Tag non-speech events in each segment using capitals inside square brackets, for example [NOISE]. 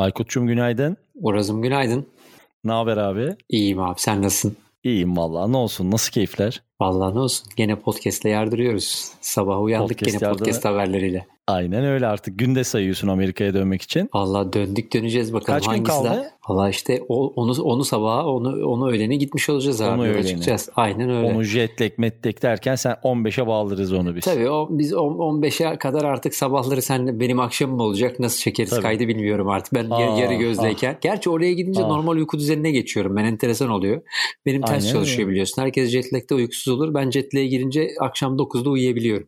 Aykut'cum günaydın. Uraz'ım günaydın. Ne haber abi? İyiyim abi sen nasılsın? İyiyim vallahi ne olsun nasıl keyifler? Vallahi ne olsun gene podcast'le yardırıyoruz. Sabah uyandık Podcast gene podcast haberleriyle. Aynen öyle artık günde sayıyorsun Amerika'ya dönmek için. Vallahi döndük döneceğiz bakalım Kaç gün hangisi kaldı? daha. Vallahi işte onu onu sabaha onu onu öğlene gitmiş olacağız abi. Onu öğlene. çıkacağız. Aynen öyle. Onu jetlek metlek derken sen 15'e bağlarız onu biz. Tabii o, biz on- 15'e kadar artık sabahları sen benim akşamım olacak. Nasıl çekeriz Tabii. kaydı bilmiyorum artık. Ben Aa, yarı, yarı gözleyken. Gerçi oraya gidince Ah. normal uyku düzenine geçiyorum. Ben enteresan oluyor. Benim ters Aynen çalışıyor öyle. biliyorsun. Herkes jetlag'de uykusuz olur. Ben jetlag'e girince akşam 9'da uyuyabiliyorum.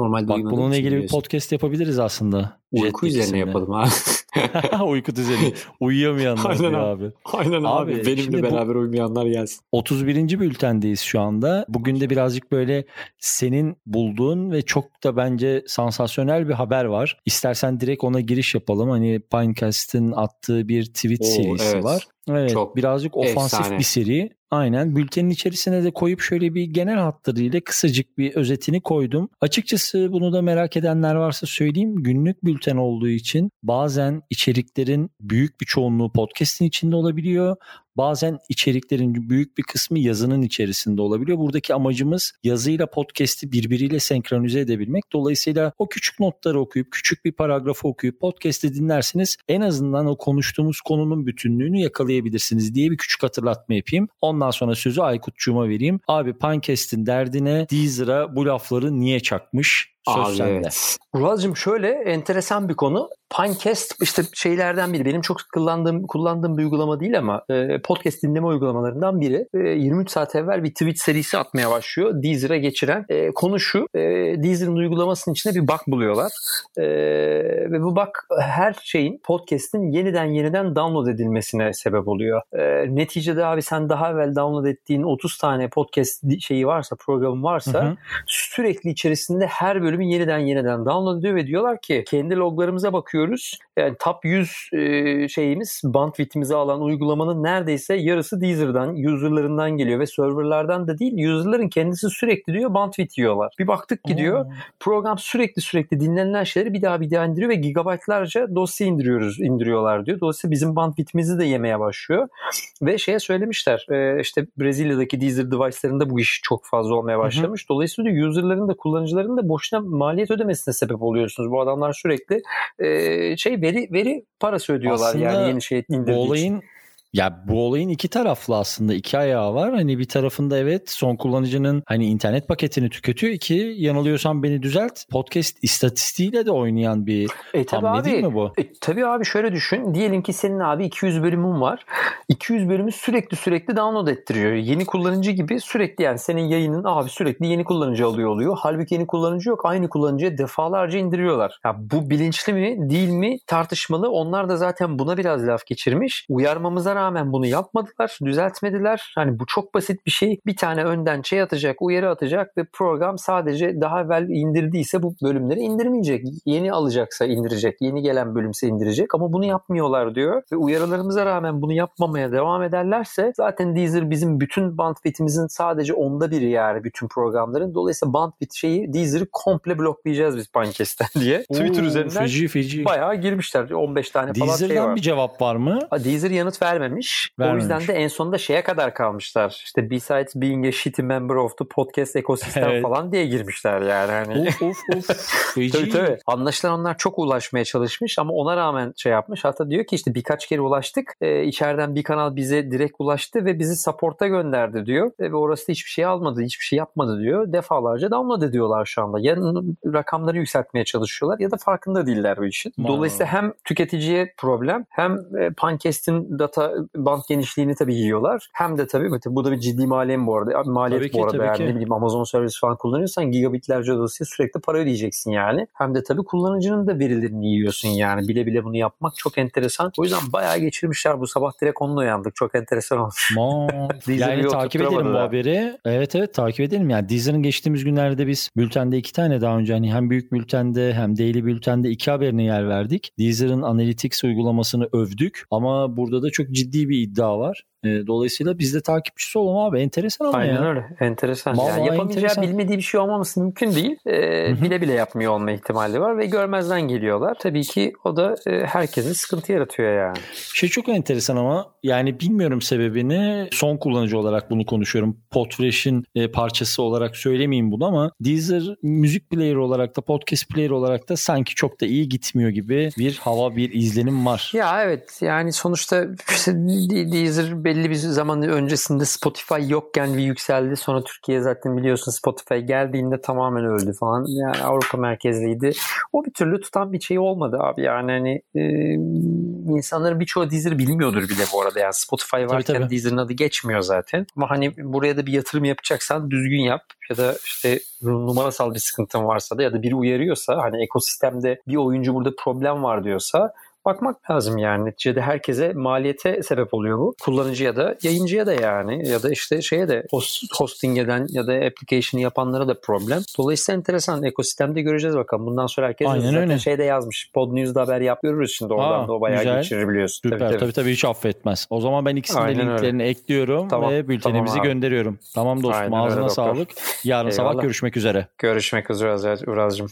Normalde Bak bununla ilgili bir podcast yapabiliriz aslında. Uyku üzerine yapalım abi. [LAUGHS] Uyku düzeni. [LAUGHS] Uyuyamayanlar Aynen abi. abi. Aynen Abi, abi. Benimle bu- beraber uyumayanlar gelsin. 31. bültendeyiz şu anda. Bugün de birazcık böyle senin bulduğun ve çok da bence sansasyonel bir haber var. İstersen direkt ona giriş yapalım. Hani Pinecast'ın attığı bir tweet Oo, serisi evet. var. Evet, Çok birazcık ofansif efsane. bir seri. Aynen. Bültenin içerisine de koyup şöyle bir genel hatlarıyla kısacık bir özetini koydum. Açıkçası bunu da merak edenler varsa söyleyeyim. Günlük bülten olduğu için bazen içeriklerin büyük bir çoğunluğu podcast'in içinde olabiliyor. Bazen içeriklerin büyük bir kısmı yazının içerisinde olabiliyor. Buradaki amacımız yazıyla podcast'i birbiriyle senkronize edebilmek. Dolayısıyla o küçük notları okuyup, küçük bir paragrafı okuyup podcast'i dinlerseniz en azından o konuştuğumuz konunun bütünlüğünü yakalayabilirsiniz diye bir küçük hatırlatma yapayım. Ondan sonra sözü Aykutçuğuma vereyim. Abi Pinecast'in derdine Deezer'a bu lafları niye çakmış? Söz Abi sende. evet. Ural'cığım şöyle enteresan bir konu. Pinecast işte şeylerden biri. Benim çok kullandığım kullandığım bir uygulama değil ama e, podcast dinleme uygulamalarından biri. E, 23 saat evvel bir tweet serisi atmaya başlıyor. Deezer'a geçiren. E, konu şu. E, Deezer'ın uygulamasının içinde bir bug buluyorlar. E, ve bu bug her şeyin podcast'in yeniden yeniden download edilmesine sebep oluyor. E, neticede abi sen daha evvel download ettiğin 30 tane podcast şeyi varsa, programın varsa Hı hı. sürekli içerisinde her bölümü yeniden yeniden download ediyor ve diyorlar ki kendi loglarımıza bakıyoruz. Yani top 100 e, şeyimiz bandwidth'imizi alan uygulamanın neredeyse yarısı Deezer'dan, user'larından geliyor ve serverlardan da değil user'ların kendisi sürekli diyor bandwidth yiyorlar. Bir baktık ki diyor program sürekli sürekli dinlenilen şeyleri bir daha bir daha indiriyor ve gigabaytlarca dosya indiriyoruz indiriyorlar diyor. Dolayısıyla bizim bandwidth'imizi de yemeye başlıyor. Ve şeye söylemişler e, işte Brezilya'daki Deezer device'larında bu iş çok fazla olmaya başlamış. Dolayısıyla user'ların da kullanıcıların da boşuna maliyet ödemesine sebep oluyorsunuz. Bu adamlar sürekli e, şey veri veri parası ödüyorlar Aslında yani yeni şey indirdiği bu için. Ya bu olayın iki taraflı aslında iki ayağı var. Hani bir tarafında evet son kullanıcının hani internet paketini tüketiyor. İki yanılıyorsam beni düzelt. Podcast istatistiğiyle de oynayan bir E tabii hamle abi. değil mi bu? E, tabii abi şöyle düşün. Diyelim ki senin abi 200 bölümün var. 200 bölümü sürekli sürekli download ettiriyor. Yeni kullanıcı gibi sürekli yani senin yayının abi sürekli yeni kullanıcı alıyor oluyor. Halbuki yeni kullanıcı yok. Aynı kullanıcıya defalarca indiriyorlar. Ya bu bilinçli mi değil mi tartışmalı. Onlar da zaten buna biraz laf geçirmiş. Uyarmamıza rağmen bunu yapmadılar. Düzeltmediler. Hani bu çok basit bir şey. Bir tane önden şey atacak, uyarı atacak ve program sadece daha evvel indirdiyse bu bölümleri indirmeyecek. Yeni alacaksa indirecek. Yeni gelen bölümse indirecek ama bunu yapmıyorlar diyor. Ve uyarılarımıza rağmen bunu yapmamaya devam ederlerse zaten Deezer bizim bütün bandwidth'imizin sadece onda biri yani bütün programların. Dolayısıyla bandwidth şeyi Deezer'ı komple bloklayacağız biz Pankest'ten diye. [LAUGHS] Twitter üzerinden Feci feci. bayağı girmişler. 15 tane falan şey Deezer'dan var. bir cevap var mı? Ha, Deezer yanıt vermemiş. Vermemiş. O yüzden de en sonunda şeye kadar kalmışlar. İşte besides being a shitty member of the podcast ecosystem Evet. falan diye girmişler yani. Hani. Uf uf. [LAUGHS] Feci. Tabii tabii. Anlaşılan onlar çok ulaşmaya çalışmış ama ona rağmen şey yapmış. Hatta diyor ki işte birkaç kere ulaştık. Ee, içeriden bir kanal bize direkt ulaştı ve bizi support'a gönderdi diyor. Ve orası da hiçbir şey almadı, hiçbir şey yapmadı diyor. Defalarca download ediyorlar şu anda. Ya rakamları yükseltmeye çalışıyorlar ya da farkında değiller bu işin. Dolayısıyla hem tüketiciye problem hem e, Pankest'in data band genişliğini tabii yiyorlar. Hem de tabii bu da bir ciddi maliyet bu arada. Maliyet Tabii bu ki, arada tabii yani ki. ne bileyim Amazon servis falan kullanıyorsan gigabitlerce dolayısıyla sürekli para ödeyeceksin yani. Hem de tabii kullanıcının da verilerini yiyorsun yani. Bile bile bunu yapmak çok enteresan. O yüzden bayağı geçirmişler bu sabah direkt onunla uyandık. Çok enteresan olmuş. [LAUGHS] Yani takip edelim bu haberi. Evet evet takip edelim. Yani Deezer'ın geçtiğimiz günlerde biz bültende iki tane daha önce hani hem büyük bültende hem daily bültende iki haberine yer verdik. Deezer'ın Analytics uygulamasını övdük ama burada da çok ciddi bir iddia var. E, Dolayısıyla biz de takipçisi olalım abi. Enteresan ama Aynen ya. öyle. Enteresan. Vallahi yani yapamayacağı enteresan. bilmediği bir şey olmaması mümkün değil. Hı. bile bile yapmıyor olma ihtimali var ve görmezden geliyorlar. Tabii ki o da e, herkese sıkıntı yaratıyor yani. Şey çok enteresan ama yani bilmiyorum sebebini. Son kullanıcı olarak bunu konuşuyorum. Podfresh'in e, parçası olarak söylemeyeyim bunu ama Deezer müzik player olarak da podcast player olarak da sanki çok da iyi gitmiyor gibi bir hava bir izlenim var. Ya evet yani sonuçta [LAUGHS] Deezer belli bir zaman öncesinde Spotify yokken bir yükseldi. Sonra Türkiye zaten biliyorsun Spotify geldiğinde tamamen öldü falan. Yani Avrupa merkezliydi. O bir türlü tutan bir şey olmadı abi. Yani hani e, insanların birçoğu Deezer bilmiyordur bile bu arada. Yani Spotify varken tabii. Deezer'ın adı geçmiyor zaten. Ama hani buraya da bir yatırım yapacaksan düzgün yap. Ya da işte numarasal bir sıkıntın varsa da ya da biri uyarıyorsa hani ekosistemde bir oyuncu burada problem var diyorsa bakmak lazım yani. Neticede herkese maliyete sebep oluyor bu. Kullanıcıya da yayıncıya da yani ya da işte şeye de host, hosting eden ya da application'ı yapanlara da problem. Dolayısıyla enteresan ekosistemde göreceğiz bakalım. Bundan sonra herkes Aynen zaten öyle. şeyde yazmış. Pod News'da haber yapıyoruz şimdi oradan Aa, da o bayağı güzel. geçirir biliyorsun. Süper Tabii, tabii, tabii. tabii hiç affetmez. O zaman ben ikisinin de Aynen öyle. linklerini ekliyorum Tamam, ve bültenimizi tamam abi. gönderiyorum. Tamam dostum Aynen öyle ağzına doktor. sağlık. Yarın sabah Eyvallah. görüşmek üzere. Görüşmek üzere Uraz'cığım.